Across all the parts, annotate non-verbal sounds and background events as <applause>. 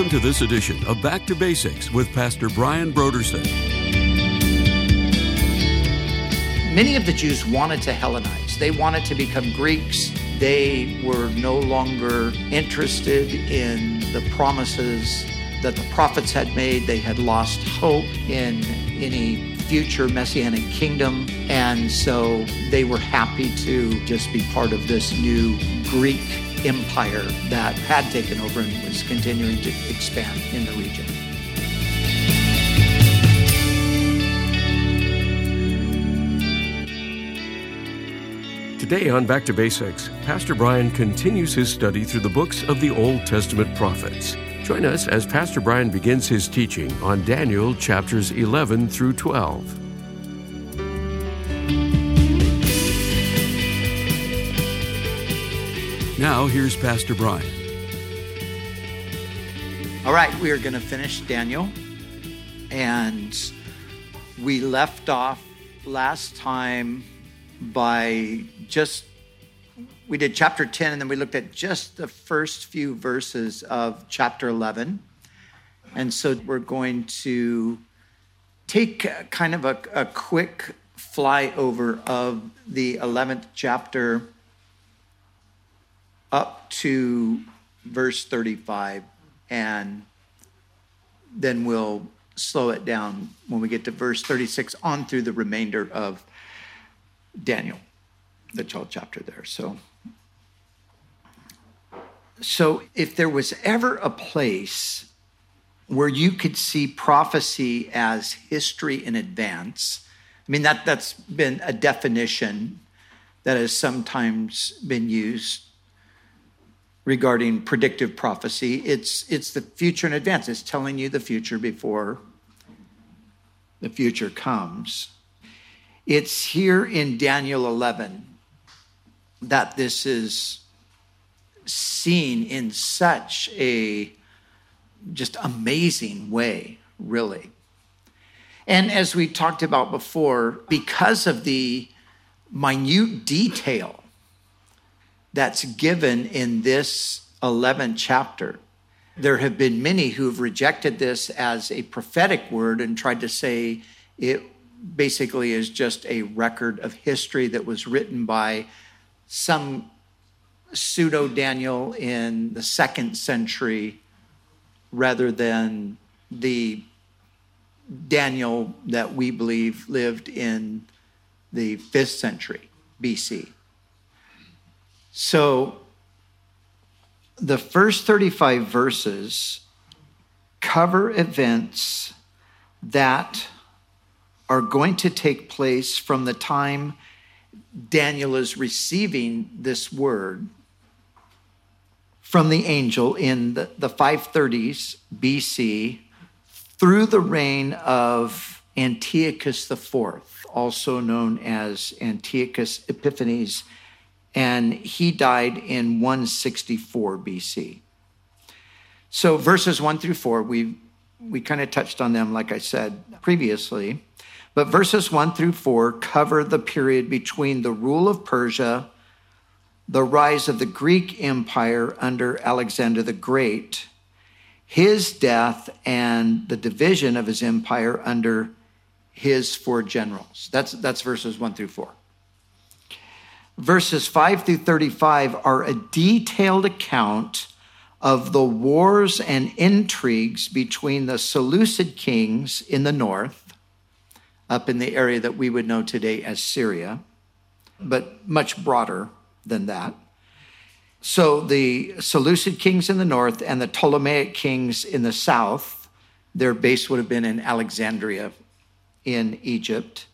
Welcome to this edition of Back to Basics with Pastor Brian Brodersen. Many of the Jews wanted to Hellenize, they wanted to become Greeks. They were no longer interested in the promises that the prophets had made. They had lost hope in any future messianic kingdom. And so they were happy to just be part of this new Greek empire that had taken over and was continuing to expand in the region. Today on Back to Basics, Pastor Brian continues his study through the books of the Old Testament prophets. Join us as Pastor Brian begins his teaching on Daniel chapters 11 through 12. Now, here's Pastor Brian. All right, we are going to finish Daniel. And we left off last time by just, we did chapter 10, and then we looked at just the first few verses of chapter 11. And so we're going to take kind of a, a quick flyover of the 11th chapter up to verse 35 and then we'll slow it down when we get to verse 36 on through the remainder of Daniel, the 12th chapter there. So, so if there was ever a place where you could see prophecy as history in advance, I mean that that's been a definition that has sometimes been used regarding predictive prophecy. It's, it's the future in advance, it's telling you the future before the future comes. It's here in Daniel 11 that this is seen in such a just amazing way, really. And as we talked about before, because of the minute detail that's given in this 11th chapter. There have been many who have rejected this as a prophetic word and tried to say it basically is just a record of history that was written by some pseudo Daniel in the second century rather than the Daniel that we believe lived in the fifth century BC. So the first 35 verses cover events that are going to take place from the time Daniel is receiving this word from the angel in the, the 530s BC through the reign of Antiochus IV, also known as Antiochus Epiphanes and he died in 164 BC. So verses 1 through 4, we we kind of touched on them like I said previously, but verses 1 through 4 cover the period between the rule of Persia, the rise of the Greek Empire under Alexander the Great, his death and the division of his empire under his four generals. That's that's verses 1 through 4 verses 5 through 35 are a detailed account of the wars and intrigues between the Seleucid kings in the north, up in the area that we would know today as Syria, but much broader than that. So the Seleucid kings in the north and the Ptolemaic kings in the south, their base would have been in Alexandria in Egypt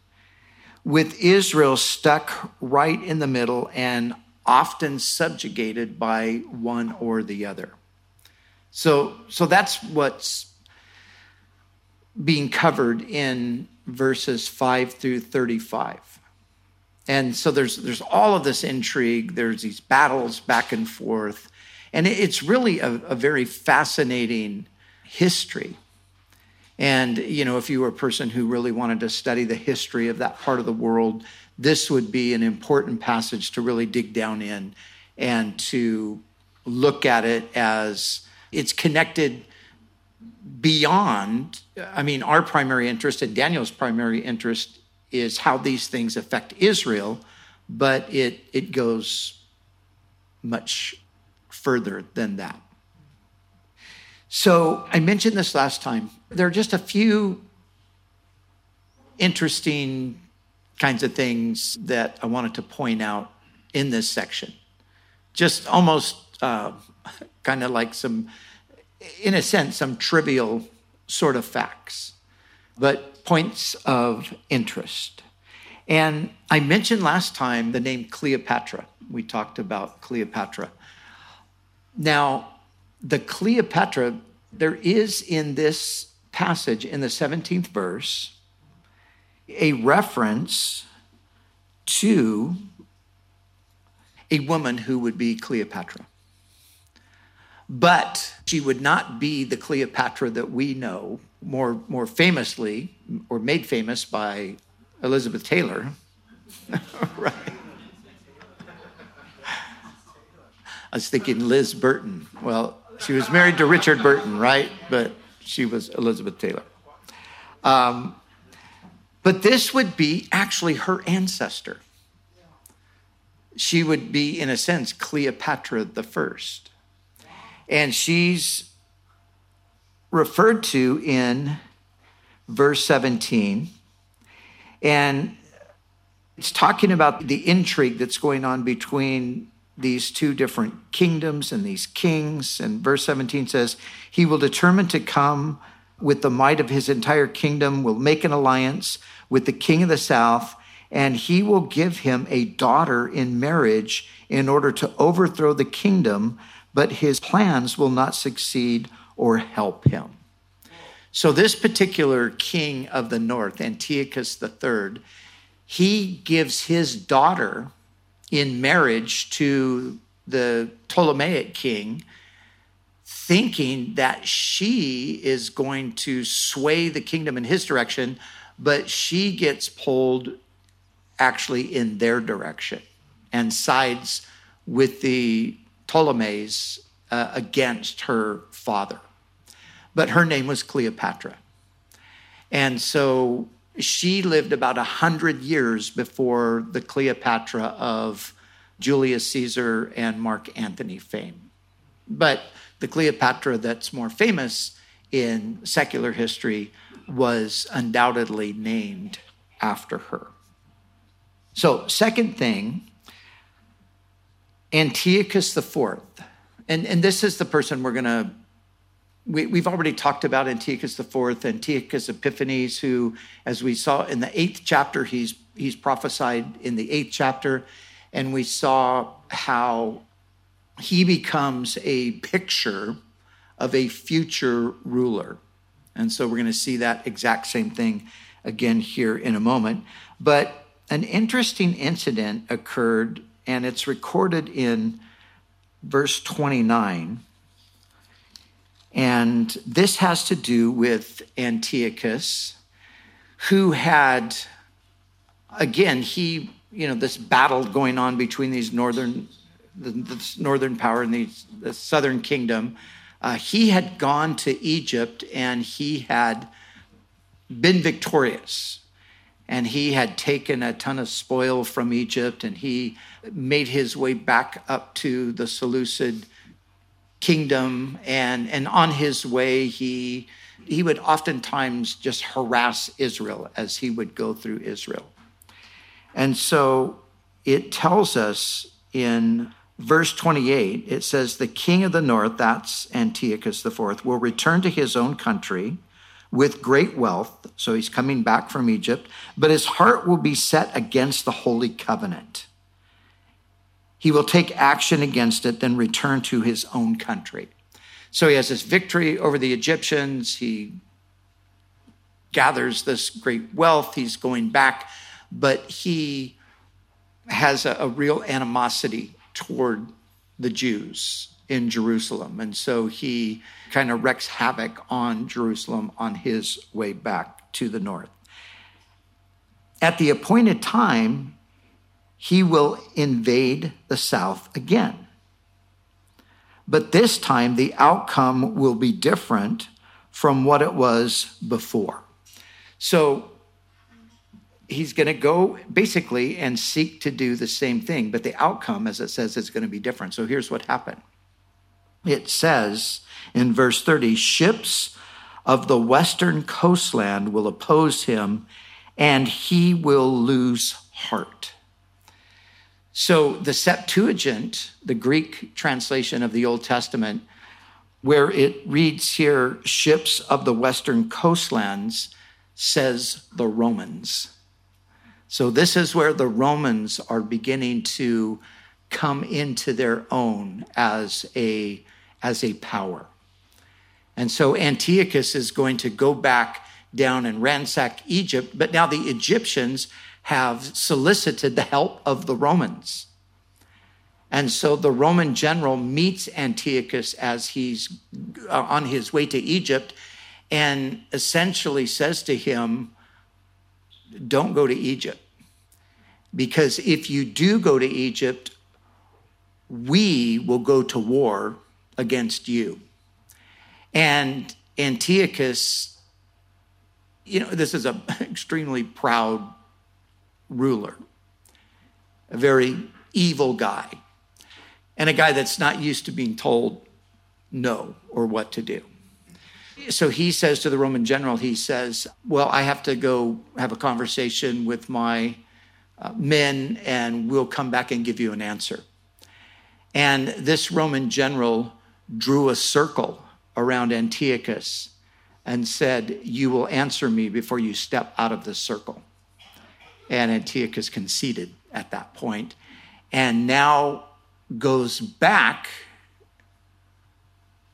with Israel stuck right in the middle and often subjugated by one or the other. So, so that's what's being covered in verses 5 through 35. And so there's there's all of this intrigue, there's these battles back and forth. And it's really a, a very fascinating history. And, you know, if you were a person who really wanted to study the history of that part of the world, this would be an important passage to really dig down in and to look at it as it's connected beyond, I mean, our primary interest and Daniel's primary interest is how these things affect Israel, but it, it goes much further than that. So I mentioned this last time. There are just a few interesting kinds of things that I wanted to point out in this section. Just almost uh, <laughs> kind of like some, in a sense, some trivial sort of facts, but points of interest. And I mentioned last time the name Cleopatra. We talked about Cleopatra. Now, the Cleopatra, there is in this passage in the 17th verse a reference to a woman who would be Cleopatra. But she would not be the Cleopatra that we know, more, more famously, or made famous by Elizabeth Taylor. <laughs> right. I was thinking Liz Burton. Well, she was married to Richard Burton, right? But she was Elizabeth Taylor. Um, but this would be actually her ancestor. She would be, in a sense, Cleopatra the first. And she's referred to in verse 17. And it's talking about the intrigue that's going on between these two different kingdoms and these kings. And verse 17 says, He will determine to come with the might of his entire kingdom, will make an alliance with the king of the south, and he will give him a daughter in marriage in order to overthrow the kingdom, but his plans will not succeed or help him. So, this particular king of the north, Antiochus III, he gives his daughter in marriage to the Ptolemaic king, thinking that she is going to sway the kingdom in his direction, but she gets pulled actually in their direction and sides with the Ptolemies uh, against her father. But her name was Cleopatra. And so she lived about 100 years before the Cleopatra of Julius Caesar and Mark Antony fame. But the Cleopatra that's more famous in secular history was undoubtedly named after her. So, second thing, Antiochus IV. And, and this is the person we're going to we, have already talked about Antiochus IV, Antiochus Epiphanes, who, as we saw in the eighth chapter, he's, he's prophesied in the eighth chapter, and we saw how he becomes a picture of a future ruler. And so we're going to see that exact same thing again here in a moment. But an interesting incident occurred, and it's recorded in verse 29 and this has to do with Antiochus, who had, again, he, you know, this battle going on between these northern, this northern power and these, the southern kingdom. Uh, he had gone to Egypt and he had been victorious. And he had taken a ton of spoil from Egypt and he made his way back up to the Seleucid kingdom and and on his way he he would oftentimes just harass Israel as he would go through Israel. And so it tells us in verse 28, it says, The king of the north, that's Antiochus the 4th will return to his own country with great wealth. So he's coming back from Egypt, but his heart will be set against the holy covenant. He will take action against it, then return to his own country. So he has this victory over the Egyptians. He gathers this great wealth. He's going back, but he has a, a real animosity toward the Jews in Jerusalem. And so he kind of wreaks havoc on Jerusalem on his way back to the north. At the appointed time, he will invade the South again. But this time, the outcome will be different, from what it was before. So he's going to go basically and seek to do the same thing, but the outcome, as it says, is going to be different. So here's what happened it says in verse 30 ships of the western coastland will oppose him, and he will lose heart. So the Septuagint, the Greek translation of the Old Testament, where it reads here, ships of the western coastlands, says the Romans. So this is where the Romans are beginning to come into their own as a, as a power. And so Antiochus is going to go back down and ransack Egypt, but now the Egyptians have solicited the help of the Romans. And so the Roman general meets Antiochus as he's uh, on his way to Egypt and essentially says to him, Don't go to Egypt. Because if you do go to Egypt, we will go to war against you. And Antiochus, you know, this is an <laughs> extremely proud ruler, a very evil guy, and a guy that's not used to being told no or what to do. So he says to the Roman general, he says, Well, I have to go have a conversation with my uh, men, and we'll come back and give you an answer. And this Roman general drew a circle around Antiochus and said, You will answer me before you step out of this circle. And Antiochus conceded at that point and now goes back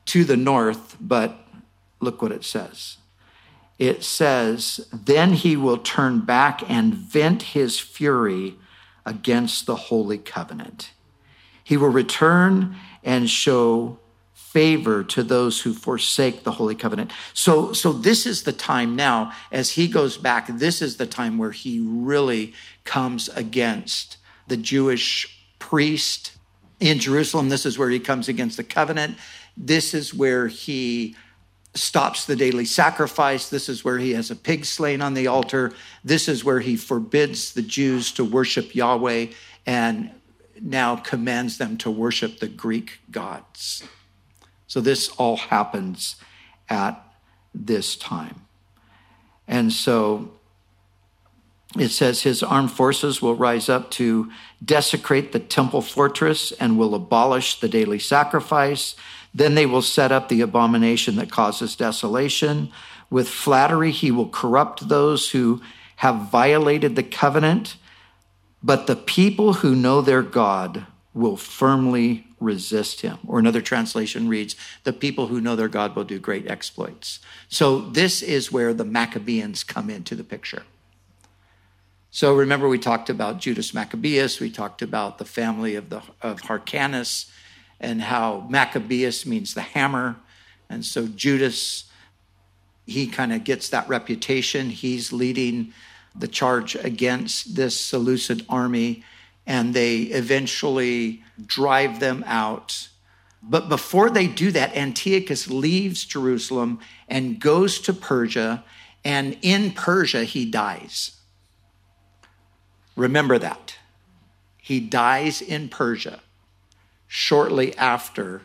to the north, but look what it says. It says, Then he will turn back and vent his fury against the holy covenant. He will return and show favor to those who forsake the holy covenant. So, so this is the time now, as he goes back, this is the time where he really comes against the Jewish priest in Jerusalem. This is where he comes against the covenant. This is where he stops the daily sacrifice. This is where he has a pig slain on the altar. This is where he forbids the Jews to worship Yahweh and now commands them to worship the Greek gods. So this all happens at this time. And so it says his armed forces will rise up to desecrate the temple fortress and will abolish the daily sacrifice. Then they will set up the abomination that causes desolation. With flattery, he will corrupt those who have violated the covenant. But the people who know their God will firmly resist him. Or another translation reads, the people who know their God will do great exploits. So this is where the Maccabees come into the picture. So remember, we talked about Judas Maccabeus, we talked about the family of, the, of Hyrcanus, and how Maccabeus means the hammer. And so Judas, he kind of gets that reputation. He's leading the charge against this Seleucid army and they eventually drive them out. But before they do that, Antiochus leaves Jerusalem and goes to Persia, and in Persia, he dies. Remember that. He dies in Persia shortly after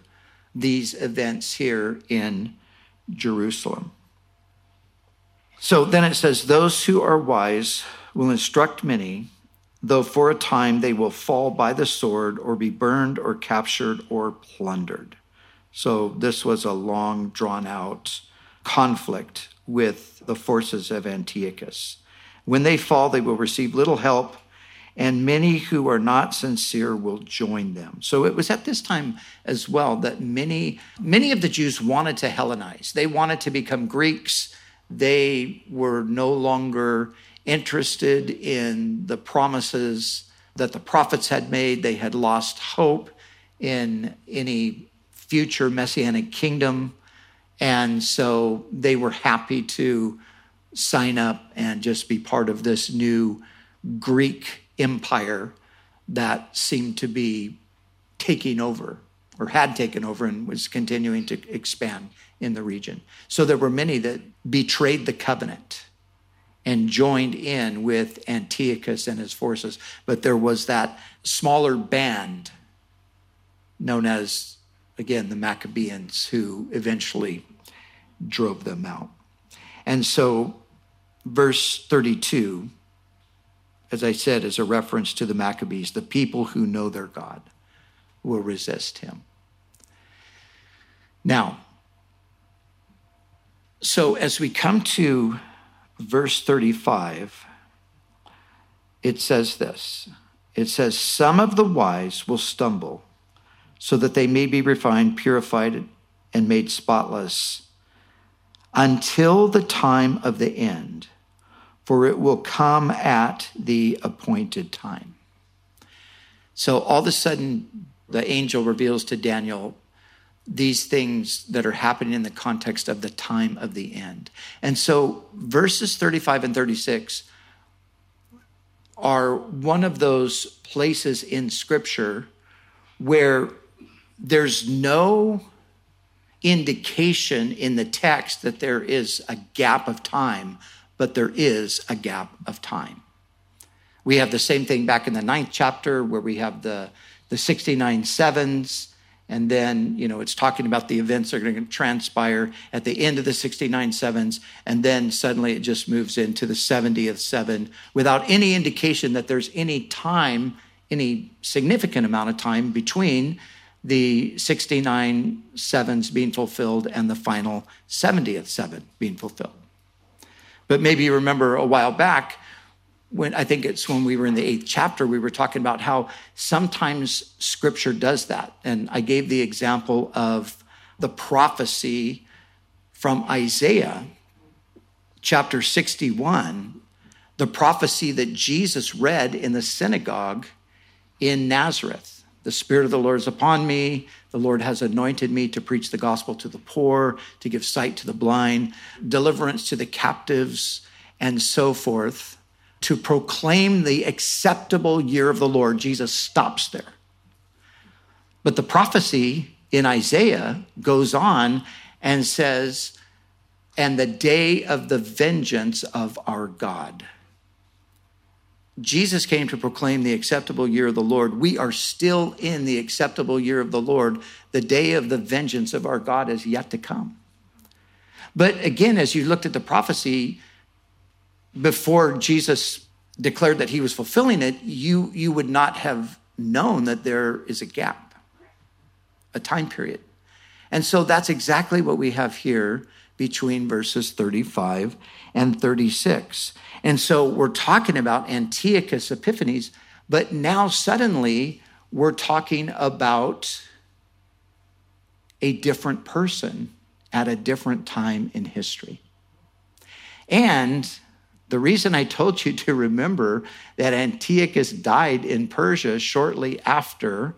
these events here in Jerusalem. So then it says, Those who are wise will instruct many though for a time they will fall by the sword or be burned or captured or plundered. So this was a long, drawn out conflict with the forces of Antiochus. When they fall, they will receive little help, and many who are not sincere will join them. So it was at this time as well that many, many of the Jews wanted to Hellenize. They wanted to become Greeks. They were no longer interested in the promises that the prophets had made. They had lost hope in any future messianic kingdom. And so they were happy to sign up and just be part of this new Greek empire that seemed to be taking over or had taken over and was continuing to expand in the region. So there were many that betrayed the covenant and joined in with Antiochus and his forces. But there was that smaller band known as, again, the Maccabees, who eventually drove them out. And so, verse 32, as I said, is a reference to the Maccabees, the people who know their God will resist him. Now, so as we come to verse 35, it says this it says, Some of the wise will stumble, so that they may be refined, purified, and made spotless until the time of the end, for it will come at the appointed time. So all of a sudden, the angel reveals to Daniel these things that are happening in the context of the time of the end. And so verses 35 and 36 are one of those places in scripture where there's no indication in the text that there is a gap of time, but there is a gap of time. We have the same thing back in the ninth chapter where we have the, the 69 sevens and then, you know, it's talking about the events that are going to transpire at the end of the 69 sevens. And then suddenly it just moves into the 70th seven without any indication that there's any time, any significant amount of time between the 69 sevens being fulfilled and the final 70th seven being fulfilled. But maybe you remember a while back, when I think it's when we were in the eighth chapter, we were talking about how sometimes scripture does that. And I gave the example of the prophecy from Isaiah chapter 61, the prophecy that Jesus read in the synagogue in Nazareth. The Spirit of the Lord is upon me. The Lord has anointed me to preach the gospel to the poor, to give sight to the blind, deliverance to the captives, and so forth to proclaim the acceptable year of the Lord. Jesus stops there. But the prophecy in Isaiah goes on and says, and the day of the vengeance of our God. Jesus came to proclaim the acceptable year of the Lord. We are still in the acceptable year of the Lord. The day of the vengeance of our God is yet to come. But again, as you looked at the prophecy, before Jesus declared that he was fulfilling it, you, you would not have known that there is a gap, a time period. And so that's exactly what we have here between verses 35 and 36. And so we're talking about Antiochus Epiphanes, but now suddenly we're talking about a different person at a different time in history. And the reason I told you to remember that Antiochus died in Persia shortly after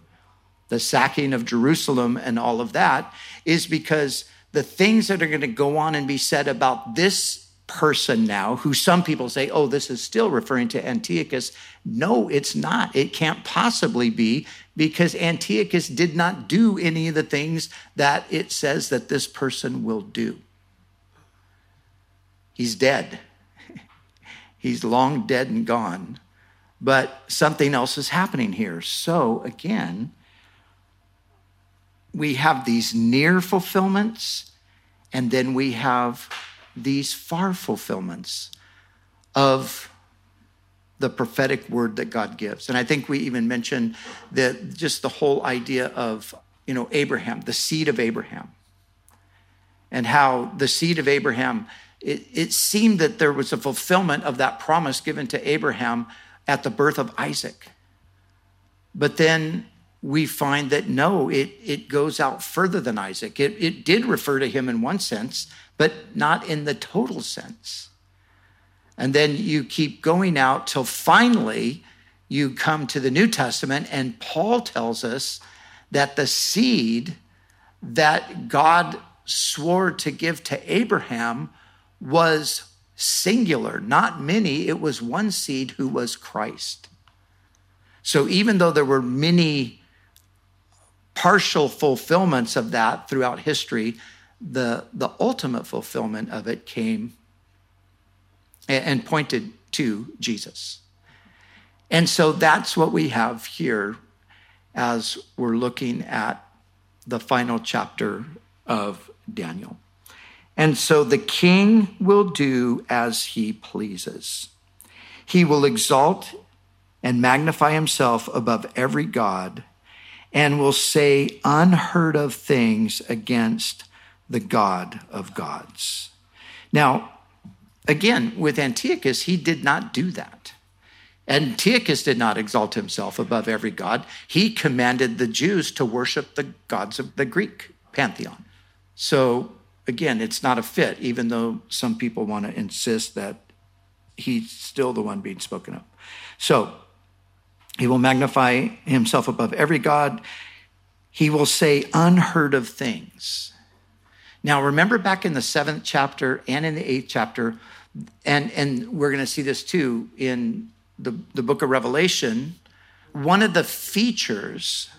the sacking of Jerusalem and all of that is because the things that are going to go on and be said about this person now, who some people say, oh, this is still referring to Antiochus. No, it's not. It can't possibly be because Antiochus did not do any of the things that it says that this person will do. He's dead. He's long dead and gone. But something else is happening here. So, again, we have these near fulfillments, and then we have these far fulfillments of the prophetic word that God gives. And I think we even mentioned that just the whole idea of, you know, Abraham, the seed of Abraham, and how the seed of Abraham it, it seemed that there was a fulfillment of that promise given to Abraham at the birth of Isaac. But then we find that no, it, it goes out further than Isaac. It, it did refer to him in one sense, but not in the total sense. And then you keep going out till finally you come to the New Testament, and Paul tells us that the seed that God swore to give to Abraham was singular, not many. It was one seed who was Christ. So even though there were many partial fulfillments of that throughout history. The, the ultimate fulfillment of it came and, and pointed to Jesus. And so that's what we have here as we're looking at the final chapter of Daniel. And so the king will do as he pleases. He will exalt and magnify himself above every God and will say unheard of things against the God of gods. Now, again, with Antiochus, he did not do that. Antiochus did not exalt himself above every god. He commanded the Jews to worship the gods of the Greek pantheon. So, again, it's not a fit, even though some people want to insist that he's still the one being spoken of. So, he will magnify himself above every God. He will say unheard of things. Now, remember back in the seventh chapter and in the eighth chapter, and, and we're going to see this too in the, the book of Revelation. One of the features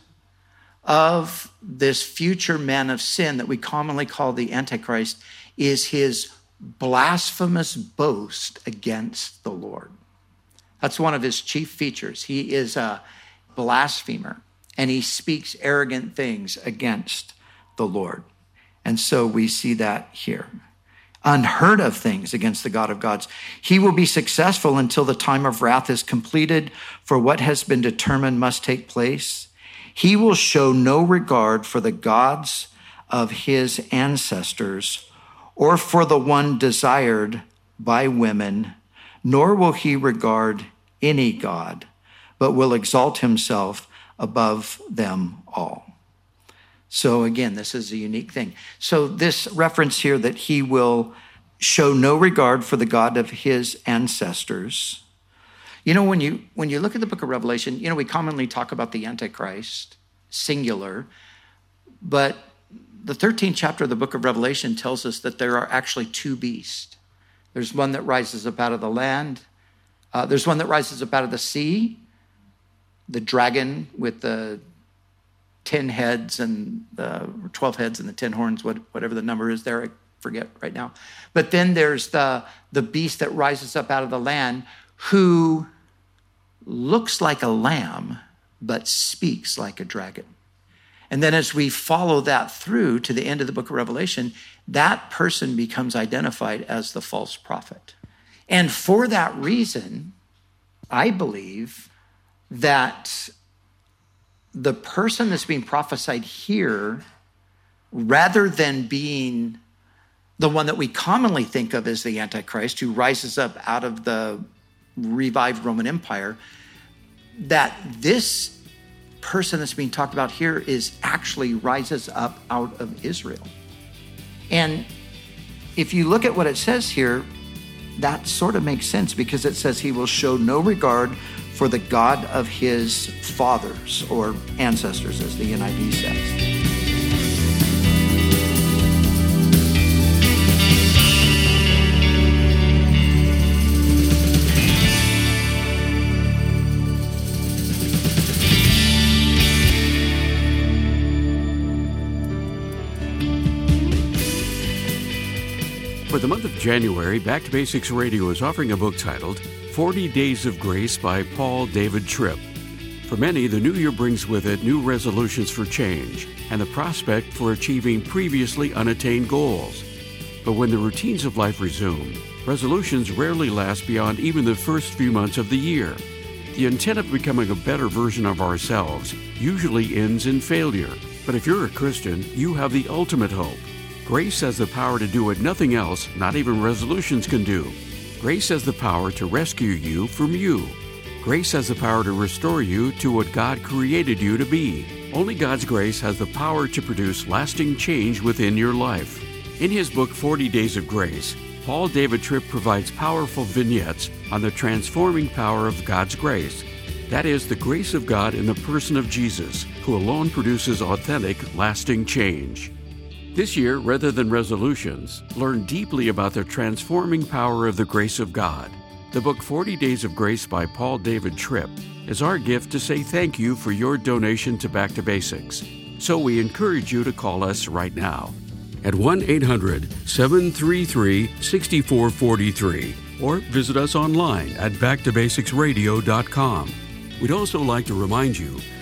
of this future man of sin that we commonly call the Antichrist is his blasphemous boast against the Lord. That's one of his chief features. He is a blasphemer and he speaks arrogant things against the Lord. And so we see that here. Unheard of things against the God of gods. He will be successful until the time of wrath is completed, for what has been determined must take place. He will show no regard for the gods of his ancestors or for the one desired by women nor will he regard any God, but will exalt himself above them all. So again, this is a unique thing. So this reference here that he will show no regard for the God of his ancestors. You know, when you when you look at the book of Revelation, you know, we commonly talk about the Antichrist, singular, but the 13th chapter of the book of Revelation tells us that there are actually two beasts. There's one that rises up out of the land. Uh, there's one that rises up out of the sea. The dragon with the 10 heads and the 12 heads and the 10 horns, whatever the number is there, I forget right now. But then there's the, the beast that rises up out of the land who looks like a lamb, but speaks like a dragon. And then as we follow that through to the end of the book of Revelation, that person becomes identified as the false prophet. And for that reason, I believe that the person that's being prophesied here, rather than being the one that we commonly think of as the Antichrist, who rises up out of the revived Roman Empire, that this person that's being talked about here is actually rises up out of Israel. And if you look at what it says here, that sort of makes sense because it says he will show no regard for the God of his fathers or ancestors, as the NIV says. The month of January, Back to Basics Radio is offering a book titled 40 Days of Grace by Paul David Tripp. For many, the new year brings with it new resolutions for change and the prospect for achieving previously unattained goals. But when the routines of life resume, resolutions rarely last beyond even the first few months of the year. The intent of becoming a better version of ourselves usually ends in failure. But if you're a Christian, you have the ultimate hope Grace has the power to do what nothing else, not even resolutions, can do. Grace has the power to rescue you from you. Grace has the power to restore you to what God created you to be. Only God's grace has the power to produce lasting change within your life. In his book 40 Days of Grace, Paul David Tripp provides powerful vignettes on the transforming power of God's grace. That is, the grace of God in the person of Jesus, who alone produces authentic, lasting change. This year, rather than resolutions, learn deeply about the transforming power of the grace of God. The book 40 Days of Grace by Paul David Tripp is our gift to say thank you for your donation to Back to Basics. So we encourage you to call us right now at 1 800 733 6443 or visit us online at backtobasicsradio.com. We'd also like to remind you